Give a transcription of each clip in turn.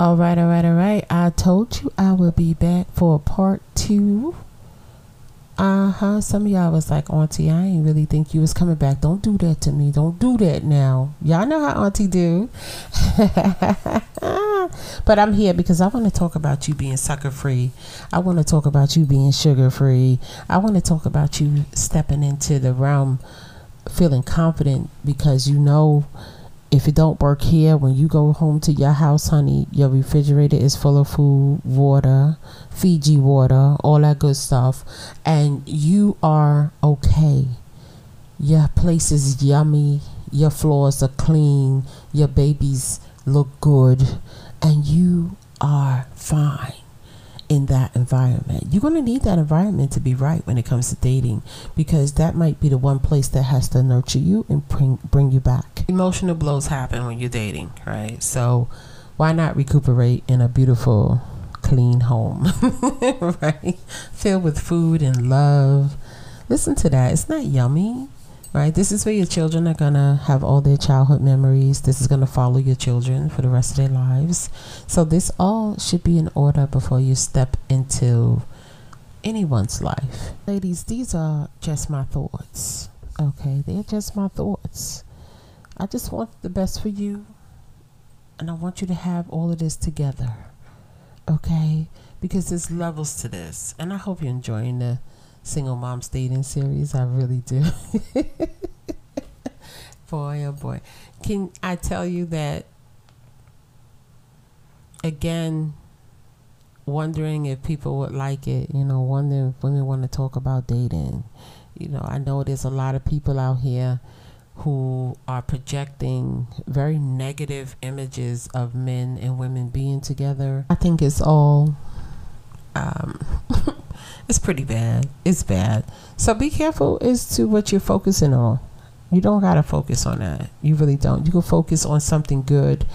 All right, all right, all right. I told you I will be back for part two. Uh huh. Some of y'all was like, Auntie, I ain't really think you was coming back. Don't do that to me. Don't do that now. Y'all know how Auntie do. but I'm here because I want to talk about you being sucker free. I want to talk about you being sugar free. I want to talk about you stepping into the realm feeling confident because you know if it don't work here, when you go home to your house, honey, your refrigerator is full of food, water, Fiji water, all that good stuff, and you are okay. Your place is yummy, your floors are clean, your babies look good, and you are fine in that environment. You're going to need that environment to be right when it comes to dating because that might be the one place that has to nurture you and bring bring you back. Emotional blows happen when you're dating, right? So why not recuperate in a beautiful clean home, right? Filled with food and love. Listen to that. It's not yummy right? This is where your children are going to have all their childhood memories. This is going to follow your children for the rest of their lives. So, this all should be in order before you step into anyone's life. Ladies, these are just my thoughts, okay? They're just my thoughts. I just want the best for you, and I want you to have all of this together, okay? Because there's levels to this, and I hope you're enjoying the single mom dating series. I really do. boy, oh boy. Can I tell you that again? Wondering if people would like it, you know, wondering if women want to talk about dating. You know, I know there's a lot of people out here who are projecting very negative images of men and women being together. I think it's all um, it's pretty bad. It's bad. So be careful as to what you're focusing on. You don't gotta focus on that. You really don't. You can focus on something good,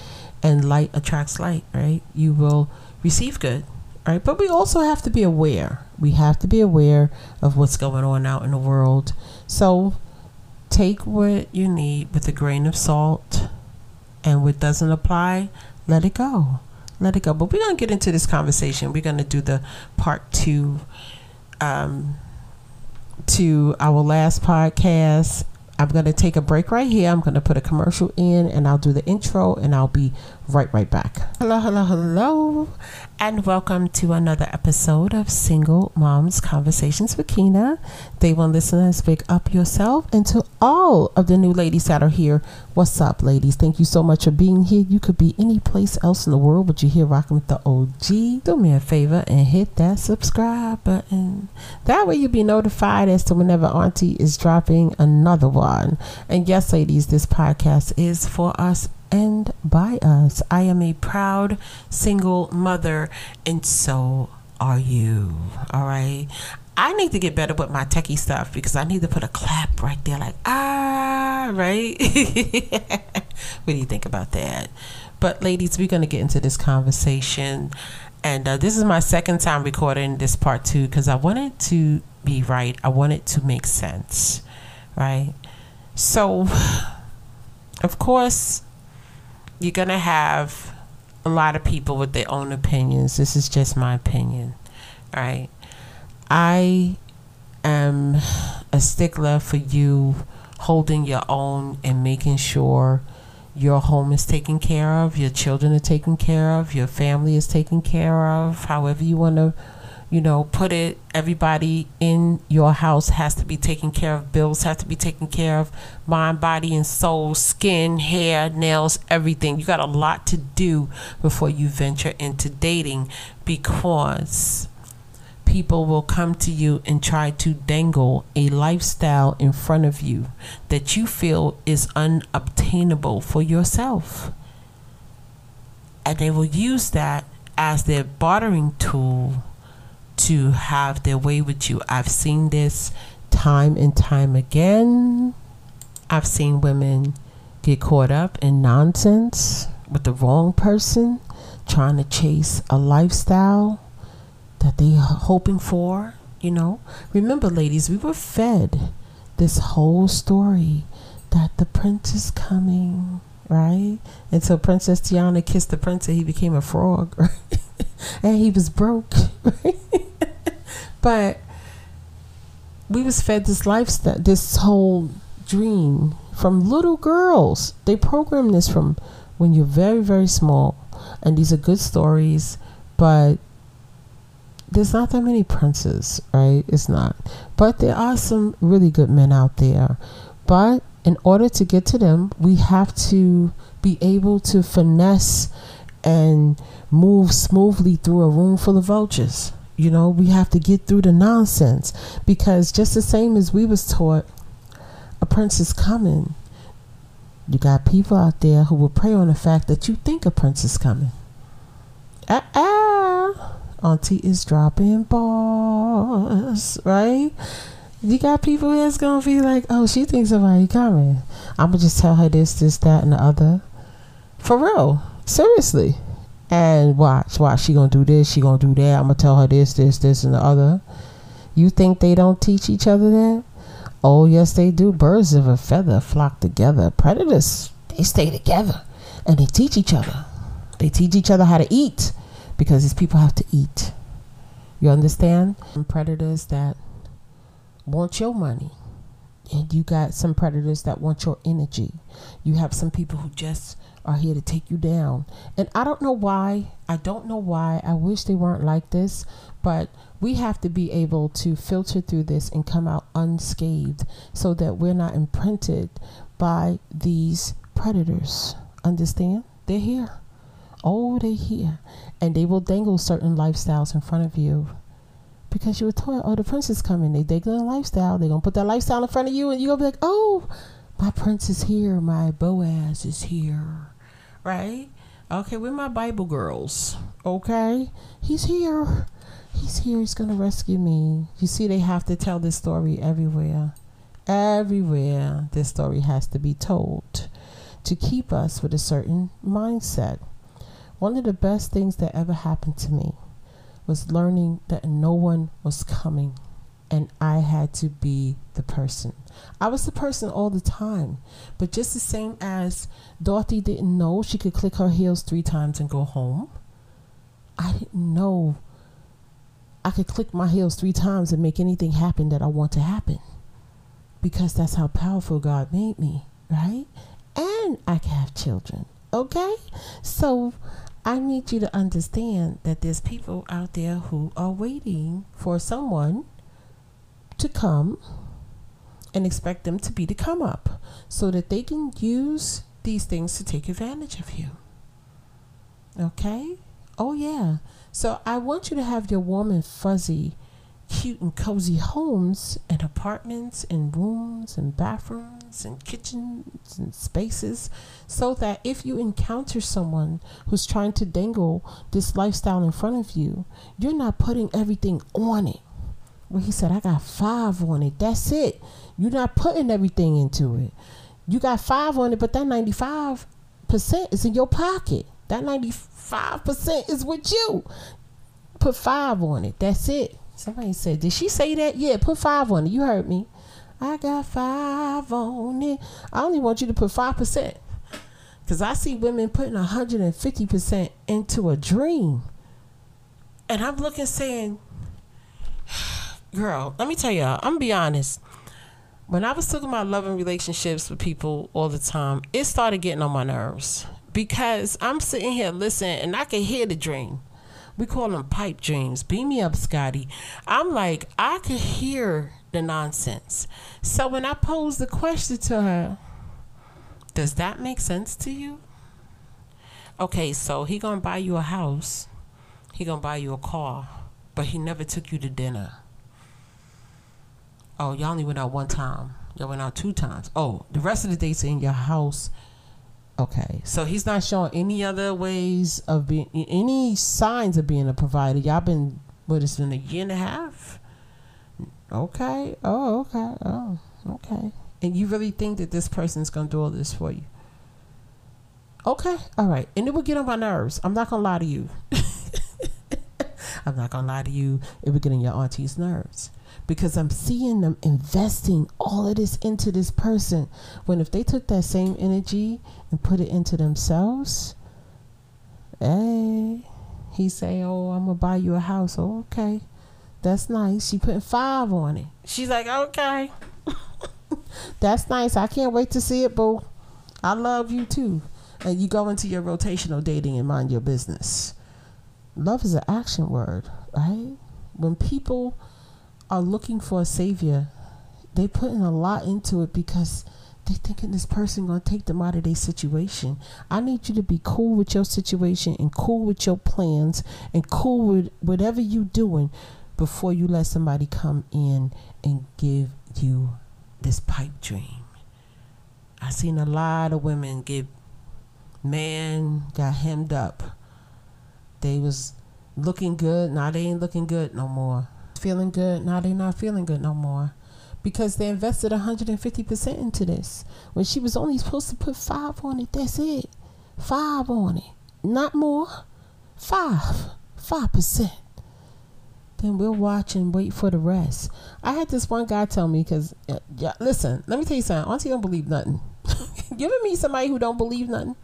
and light attracts light, right? You will receive good, right? But we also have to be aware. We have to be aware of what's going on out in the world. So take what you need with a grain of salt, and what doesn't apply, let it go. Let it go. But we're gonna get into this conversation. We're gonna do the part two um, to our last podcast. I'm going to take a break right here. I'm going to put a commercial in and I'll do the intro and I'll be right right back. Hello, hello, hello. And welcome to another episode of Single Moms Conversations with Keyna. Day one listeners, pick up yourself. And to all of the new ladies that are here, what's up, ladies? Thank you so much for being here. You could be any place else in the world, but you're here rocking with the OG. Do me a favor and hit that subscribe button. That way you'll be notified as to whenever Auntie is dropping another one. And yes, ladies, this podcast is for us and by us. I am a proud single mother, and so are you. All right. I need to get better with my techie stuff because I need to put a clap right there, like, ah, right? what do you think about that? But, ladies, we're going to get into this conversation. And uh, this is my second time recording this part two because I wanted to be right. I wanted to make sense, right? So, of course, you're going to have a lot of people with their own opinions. This is just my opinion. Right. I am a stickler for you holding your own and making sure your home is taken care of, your children are taken care of, your family is taken care of, however you want to you know, put it, everybody in your house has to be taken care of, bills have to be taken care of, mind, body, and soul, skin, hair, nails, everything. You got a lot to do before you venture into dating because people will come to you and try to dangle a lifestyle in front of you that you feel is unobtainable for yourself. And they will use that as their bartering tool to have their way with you. I've seen this time and time again. I've seen women get caught up in nonsense with the wrong person, trying to chase a lifestyle that they are hoping for. You know, remember, ladies, we were fed this whole story that the prince is coming. right? Until Princess Tiana kissed the prince and he became a frog, right? and he was broke, right? But we was fed this lifestyle, this whole dream from little girls. They program this from when you're very, very small. And these are good stories, but there's not that many princes, right? It's not. But there are some really good men out there. But in order to get to them, we have to be able to finesse and move smoothly through a room full of vultures. You know, we have to get through the nonsense because just the same as we was taught, a prince is coming. You got people out there who will prey on the fact that you think a prince is coming. Ah, ah. Auntie is dropping balls, right? You got people that's gonna be like, oh, she thinks somebody coming. I'm gonna just tell her this, this, that, and the other. For real, seriously. And watch, watch. She gonna do this. She gonna do that. I'm gonna tell her this, this, this, and the other. You think they don't teach each other that? Oh yes, they do. Birds of a feather flock together. Predators, they stay together, and they teach each other. They teach each other how to eat because these people have to eat. You understand? And predators that want your money. And you got some predators that want your energy. You have some people who just are here to take you down. And I don't know why. I don't know why. I wish they weren't like this, but we have to be able to filter through this and come out unscathed so that we're not imprinted by these predators. Understand? They're here. Oh, they're here. And they will dangle certain lifestyles in front of you because you were taught, oh, the prince is coming. They dig their lifestyle. They're going to put that lifestyle in front of you, and you're going to be like, oh, my prince is here. My Boaz is here right? Okay, we're my Bible girls. Okay, he's here. He's here. He's gonna rescue me. You see, they have to tell this story everywhere. Everywhere, this story has to be told to keep us with a certain mindset. One of the best things that ever happened to me was learning that no one was coming and I had to be the person. I was the person all the time, but just the same as Dorothy didn't know she could click her heels three times and go home. I didn't know I could click my heels three times and make anything happen that I want to happen because that's how powerful God made me, right? And I can have children, okay? So I need you to understand that there's people out there who are waiting for someone to come and expect them to be the come up so that they can use these things to take advantage of you. Okay? Oh, yeah. So I want you to have your warm and fuzzy, cute and cozy homes and apartments and rooms and bathrooms and kitchens and spaces so that if you encounter someone who's trying to dangle this lifestyle in front of you, you're not putting everything on it. Well, he said, I got five on it. That's it. You're not putting everything into it. You got five on it, but that 95% is in your pocket. That 95% is with you. Put five on it. That's it. Somebody said, Did she say that? Yeah, put five on it. You heard me. I got five on it. I only want you to put 5%. Because I see women putting 150% into a dream. And I'm looking saying, girl, let me tell y'all, I'm gonna be honest. When I was talking about loving relationships with people all the time, it started getting on my nerves because I'm sitting here listening and I can hear the dream. We call them pipe dreams. Beam me up, Scotty. I'm like, I could hear the nonsense. So when I posed the question to her, does that make sense to you? Okay, so he gonna buy you a house, he gonna buy you a car, but he never took you to dinner. Oh, y'all only went out one time. Y'all went out two times. Oh, the rest of the dates in your house. Okay, so he's not showing any other ways of being, any signs of being a provider. Y'all been, what, it's been a year and a half? Okay, oh, okay, oh, okay. And you really think that this person's gonna do all this for you? Okay, all right. And it would get on my nerves. I'm not gonna lie to you. I'm not gonna lie to you. It would get on your auntie's nerves because I'm seeing them investing all of this into this person. When if they took that same energy and put it into themselves, hey, he say, "Oh, I'm gonna buy you a house." Oh, okay, that's nice. She putting five on it. She's like, "Okay, that's nice. I can't wait to see it, boo. I love you too." And you go into your rotational dating and mind your business. Love is an action word, right? When people are looking for a savior, they putting a lot into it because they thinking this person gonna take them out of their situation. I need you to be cool with your situation and cool with your plans and cool with whatever you doing before you let somebody come in and give you this pipe dream. I seen a lot of women get man got hemmed up. They was looking good, now they ain't looking good no more feeling good. Now they're not feeling good no more because they invested 150% into this when she was only supposed to put five on it. That's it. Five on it. Not more. Five. Five percent. Then we'll watch and wait for the rest. I had this one guy tell me because, uh, yeah, listen, let me tell you something. Auntie don't believe nothing. ever meet somebody who don't believe nothing?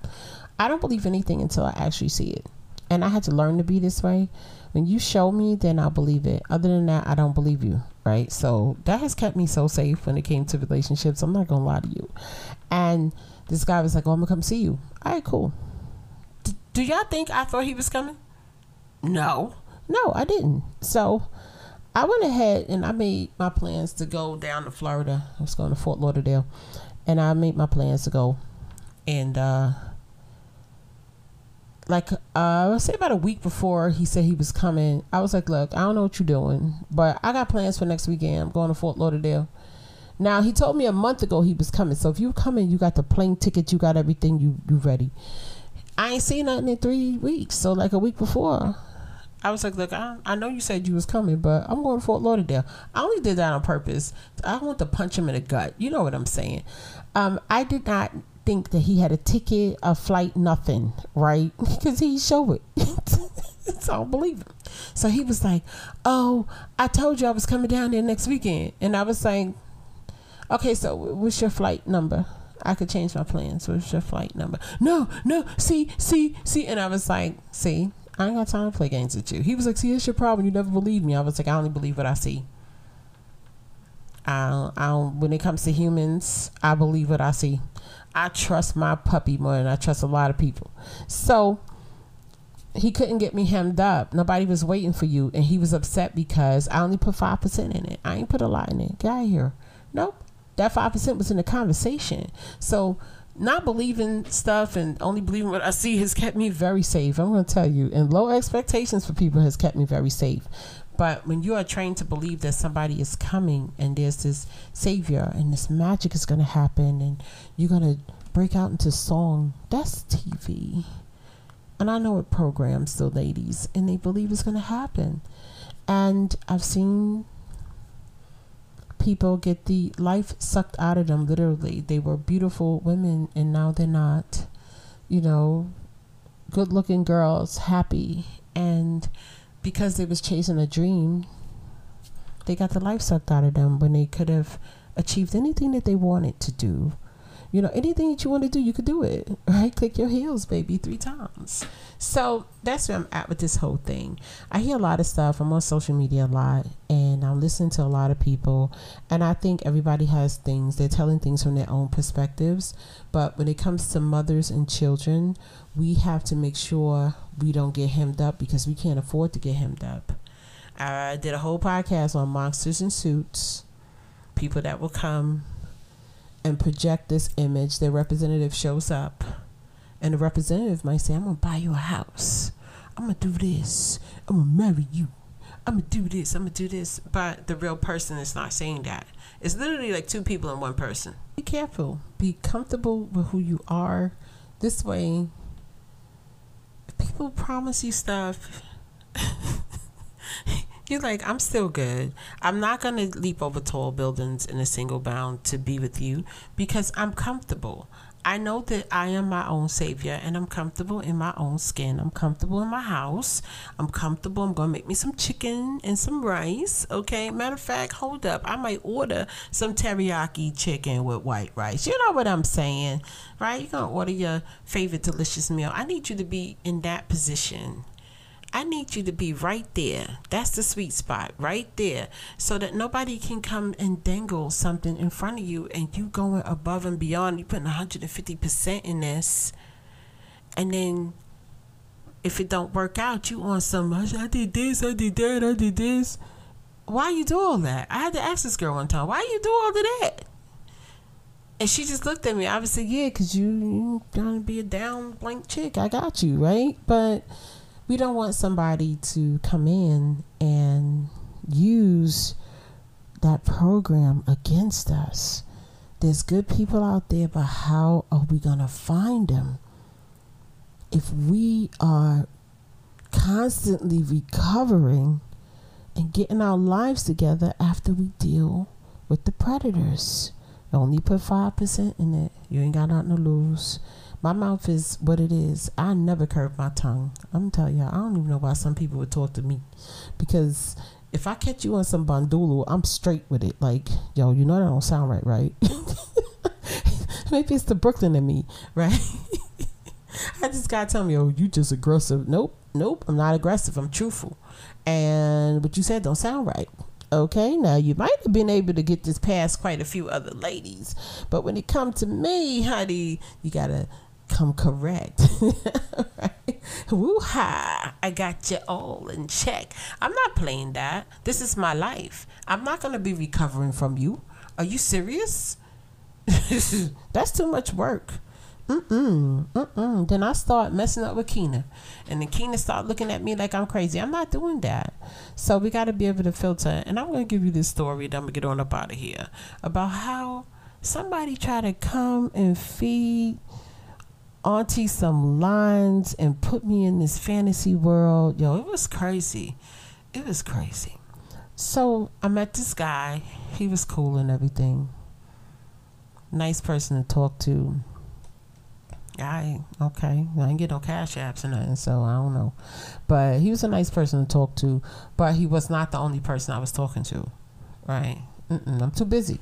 I don't believe anything until I actually see it. And I had to learn to be this way when you show me, then I'll believe it. Other than that, I don't believe you. Right. So that has kept me so safe when it came to relationships. I'm not gonna lie to you. And this guy was like, "Oh, I'm gonna come see you." All right, cool. D- do y'all think I thought he was coming? No, no, I didn't. So I went ahead and I made my plans to go down to Florida. I was going to Fort Lauderdale, and I made my plans to go and. uh like uh I say about a week before he said he was coming, I was like, Look, I don't know what you're doing, but I got plans for next weekend. I'm going to Fort Lauderdale. Now he told me a month ago he was coming. So if you're coming, you got the plane ticket, you got everything, you you ready. I ain't seen nothing in three weeks. So like a week before. I was like, look, I, I know you said you was coming, but I'm going to Fort Lauderdale. I only did that on purpose. I want to punch him in the gut. You know what I'm saying? Um, I did not think that he had a ticket, a flight, nothing, right? Because he showed it. so I don't believe him. So he was like, "Oh, I told you I was coming down there next weekend," and I was saying, "Okay, so what's your flight number?" I could change my plans. What's your flight number? No, no. See, see, see. And I was like, see, I ain't got time to play games with you. He was like, see, that's your problem. You never believe me. I was like, I only believe what I see. I I when it comes to humans, I believe what I see. I trust my puppy more than I trust a lot of people. So he couldn't get me hemmed up. Nobody was waiting for you, and he was upset because I only put five percent in it. I ain't put a lot in it. Get out of here. Nope. That five percent was in the conversation. So not believing stuff and only believing what I see has kept me very safe. I'm going to tell you, and low expectations for people has kept me very safe. But when you are trained to believe that somebody is coming and there's this savior and this magic is going to happen and you're going to break out into song, that's TV. And I know it programs the ladies and they believe it's going to happen. And I've seen people get the life sucked out of them literally. They were beautiful women and now they're not. You know, good looking girls, happy and because they was chasing a dream, they got the life sucked out of them when they could have achieved anything that they wanted to do. You know, anything that you want to do, you could do it. Right? Click your heels, baby, three times. So that's where I'm at with this whole thing. I hear a lot of stuff. I'm on social media a lot and I'm listening to a lot of people. And I think everybody has things, they're telling things from their own perspectives. But when it comes to mothers and children, we have to make sure we don't get hemmed up because we can't afford to get hemmed up. I did a whole podcast on monsters and suits, people that will come and project this image. Their representative shows up and the representative might say, I'm to buy you a house. I'm to do this. I'm to marry you. I'm to do this. I'm to do this. But the real person is not saying that. It's literally like two people in one person. Be careful. Be comfortable with who you are. This way, people promise you stuff. You're like, I'm still good. I'm not going to leap over tall buildings in a single bound to be with you because I'm comfortable. I know that I am my own savior and I'm comfortable in my own skin. I'm comfortable in my house. I'm comfortable. I'm going to make me some chicken and some rice. Okay. Matter of fact, hold up. I might order some teriyaki chicken with white rice. You know what I'm saying, right? You're going to order your favorite delicious meal. I need you to be in that position. I need you to be right there. That's the sweet spot, right there, so that nobody can come and dangle something in front of you and you going above and beyond. You putting 150% in this, and then if it don't work out, you on some, I did this, I did that, I did this. Why you do all that? I had to ask this girl one time, why you do all of that? And she just looked at me. I was like, yeah, because you, you gonna be a down blank chick. I got you, right? But we don't want somebody to come in and use that program against us. There's good people out there, but how are we going to find them? If we are constantly recovering and getting our lives together after we deal with the predators. Only put 5% in it. You ain't got nothing to lose. My mouth is what it is. I never curve my tongue. I'm telling y'all, I don't even know why some people would talk to me. Because if I catch you on some bandulu, I'm straight with it. Like, yo, you know that don't sound right, right? Maybe it's the Brooklyn in me, right? I just gotta tell me, oh, you just aggressive. Nope, nope, I'm not aggressive. I'm truthful. And what you said don't sound right. Okay, now you might have been able to get this past quite a few other ladies, but when it comes to me, honey, you gotta come correct. right? Woo ha! I got you all in check. I'm not playing that. This is my life. I'm not gonna be recovering from you. Are you serious? That's too much work. Mm-mm, mm-mm. Then I start messing up with Keyna. And then Keyna start looking at me like I'm crazy. I'm not doing that. So we got to be able to filter. And I'm going to give you this story. Then I'm going to get on up out of here. About how somebody tried to come and feed Auntie some lines and put me in this fantasy world. Yo, it was crazy. It was crazy. So I met this guy. He was cool and everything. Nice person to talk to I okay. I didn't get no cash apps or nothing, so I don't know. But he was a nice person to talk to. But he was not the only person I was talking to, right? Mm-mm, I'm too busy,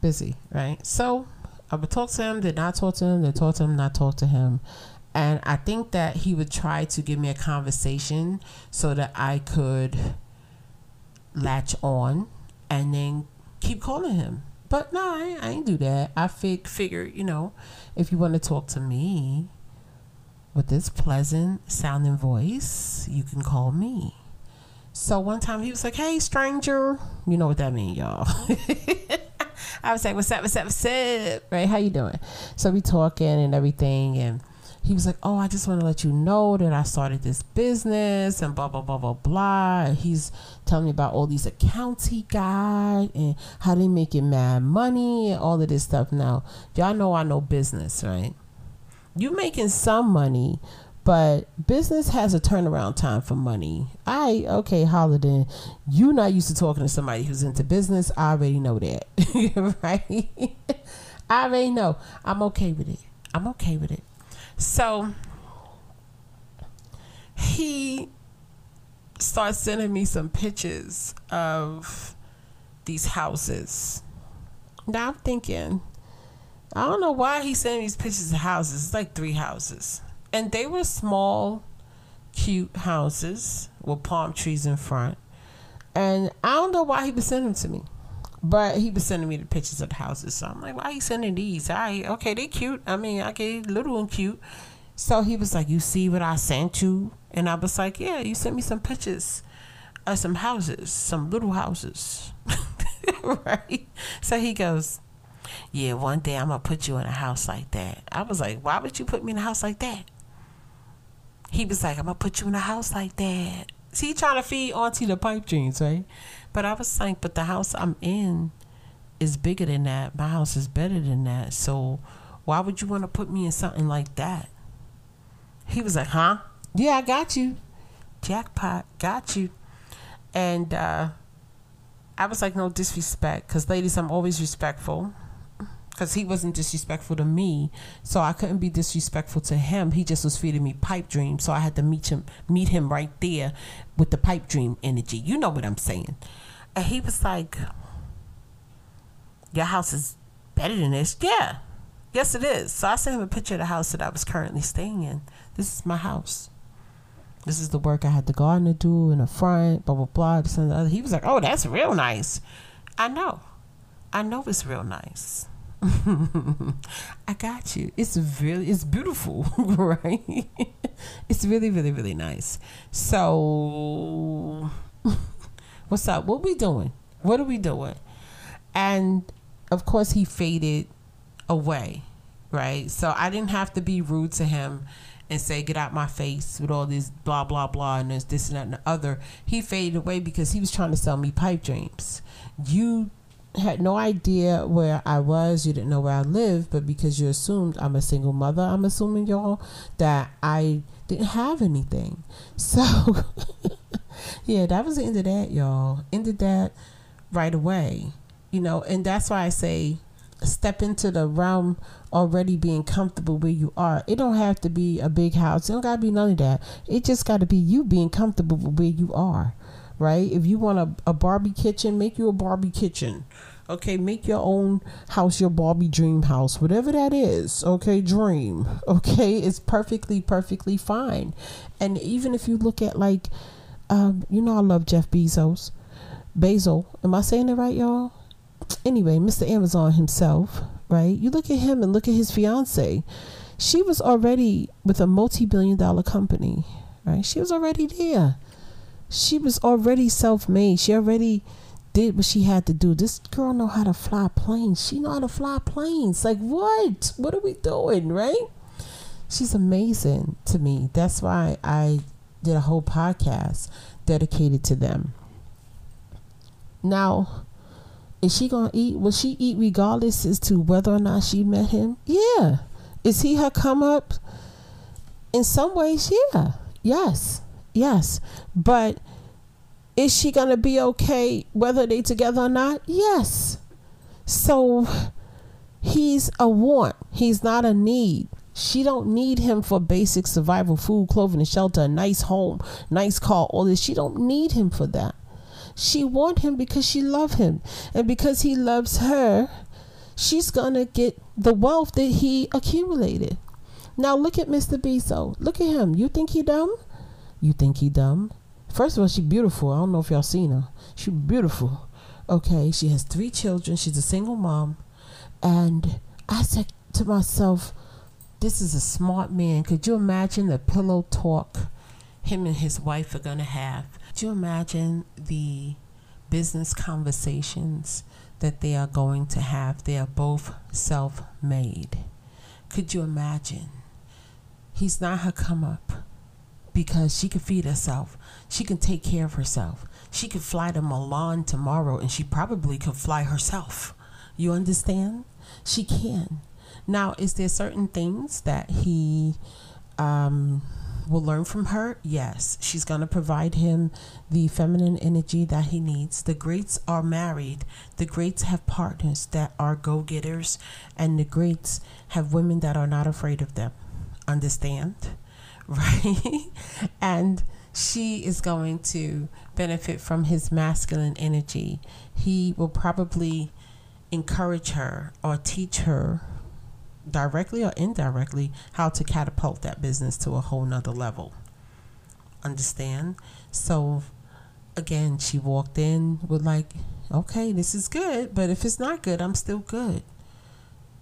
busy, right? So I would talk to him, did not talk to him, did talk to him, not talk to him. And I think that he would try to give me a conversation so that I could latch on and then keep calling him but no, I, I ain't do that. I fig- figure, you know, if you want to talk to me with this pleasant sounding voice, you can call me. So one time he was like, "Hey, stranger," you know what that means, y'all. I was like, "What's up? What's up? What's up?" Right? How you doing? So we talking and everything, and he was like, "Oh, I just want to let you know that I started this business and blah blah blah blah blah." And he's telling me about all these accounts he got and how they making mad money and all of this stuff. Now, y'all know I know business, right? You making some money, but business has a turnaround time for money. I okay, Holiday, you not used to talking to somebody who's into business. I already know that, right? I already know. I'm okay with it. I'm okay with it. So he starts sending me some pictures of these houses. Now I'm thinking, I don't know why he's sending these pictures of houses. It's like three houses. And they were small, cute houses with palm trees in front. And I don't know why he was sending them to me. But he was sending me the pictures of the houses. So I'm like, why are you sending these? I okay, they cute. I mean, I get little and cute. So he was like, You see what I sent you? And I was like, Yeah, you sent me some pictures of some houses, some little houses. right? So he goes, Yeah, one day I'm gonna put you in a house like that. I was like, Why would you put me in a house like that? He was like, I'm gonna put you in a house like that. See, trying to feed Auntie the pipe dreams, right? But I was like, but the house I'm in is bigger than that. My house is better than that. So why would you want to put me in something like that? He was like, huh? Yeah, I got you. Jackpot, got you. And uh, I was like, no disrespect. Because, ladies, I'm always respectful. Because he wasn't disrespectful to me, so I couldn't be disrespectful to him. He just was feeding me pipe dreams, so I had to meet him, meet him right there with the pipe dream energy. You know what I'm saying? And he was like, "Your house is better than this." Yeah, yes, it is. So I sent him a picture of the house that I was currently staying in. This is my house. This is the work I had the gardener do in the front, blah blah blah. And the other. He was like, "Oh, that's real nice." I know, I know it's real nice. I got you. It's really, it's beautiful, right? it's really, really, really nice. So, what's up? What we doing? What are we doing? And of course, he faded away, right? So I didn't have to be rude to him and say, "Get out my face" with all this blah blah blah and this this and that and the other. He faded away because he was trying to sell me pipe dreams. You had no idea where I was. You didn't know where I lived, but because you assumed I'm a single mother, I'm assuming y'all that I didn't have anything. So, yeah, that was the end of that, y'all. Ended that right away, you know, and that's why I say step into the realm already being comfortable where you are. It don't have to be a big house. It don't gotta be none of that. It just gotta be you being comfortable where you are right? If you want a, a Barbie kitchen, make you a Barbie kitchen. Okay, make your own house your Barbie dream house, whatever that is. Okay, dream. Okay, it's perfectly, perfectly fine. And even if you look at like, um, you know, I love Jeff Bezos. Basil, am I saying it right, y'all? Anyway, Mr. Amazon himself, right? You look at him and look at his fiance. She was already with a multi-billion dollar company, right? She was already there she was already self-made. She already did what she had to do. This girl know how to fly planes. She know how to fly planes. Like what? What are we doing, right? She's amazing to me. That's why I did a whole podcast dedicated to them. Now, is she gonna eat? Will she eat regardless as to whether or not she met him? Yeah. Is he her come up? In some ways, yeah. Yes. Yes. But is she going to be okay whether they together or not? Yes. So he's a want. He's not a need. She don't need him for basic survival, food, clothing, and shelter, a nice home, nice car, all this. She don't need him for that. She want him because she love him. And because he loves her, she's going to get the wealth that he accumulated. Now look at Mr. Bezos. Look at him. You think he dumb? You think he dumb? First of all, she beautiful. I don't know if y'all seen her. She beautiful. Okay, she has three children. She's a single mom. And I said to myself, this is a smart man. Could you imagine the pillow talk him and his wife are going to have? Could you imagine the business conversations that they are going to have? They are both self made. Could you imagine? He's not her come up because she can feed herself. She can take care of herself. She could fly to Milan tomorrow and she probably could fly herself. You understand? She can. Now, is there certain things that he um, will learn from her? Yes. She's going to provide him the feminine energy that he needs. The greats are married. The greats have partners that are go getters, and the greats have women that are not afraid of them. Understand? Right? and she is going to benefit from his masculine energy. He will probably encourage her or teach her directly or indirectly how to catapult that business to a whole nother level. Understand? So again, she walked in with like, okay, this is good, but if it's not good, I'm still good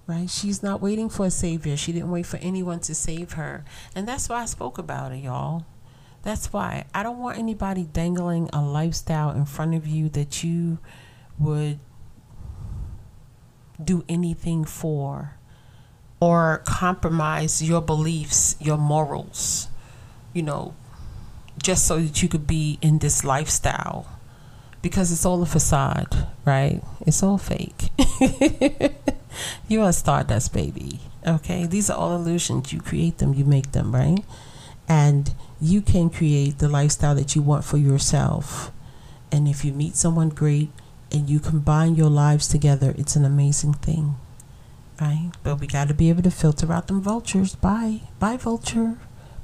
right? She's not waiting for a savior. She didn't wait for anyone to save her. And that's why I spoke about it, y'all. That's why I don't want anybody dangling a lifestyle in front of you that you would do anything for or compromise your beliefs, your morals, you know, just so that you could be in this lifestyle because it's all a facade, right? It's all fake. you are stardust, baby. Okay, these are all illusions. You create them, you make them, right? And you can create the lifestyle that you want for yourself. And if you meet someone great and you combine your lives together, it's an amazing thing. right? But we got to be able to filter out them vultures. Bye, bye, vulture,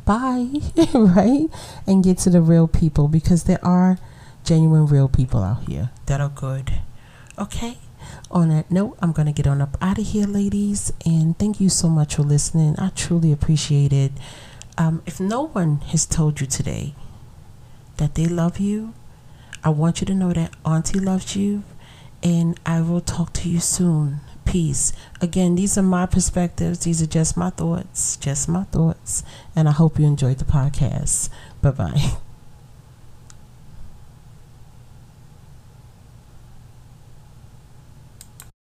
bye, right? And get to the real people because there are genuine, real people out here that are good. Okay. On that note, I'm gonna get on up out of here, ladies, and thank you so much for listening. I truly appreciate it. Um, if no one has told you today that they love you, I want you to know that Auntie loves you, and I will talk to you soon. Peace. Again, these are my perspectives. These are just my thoughts, just my thoughts. And I hope you enjoyed the podcast. Bye bye.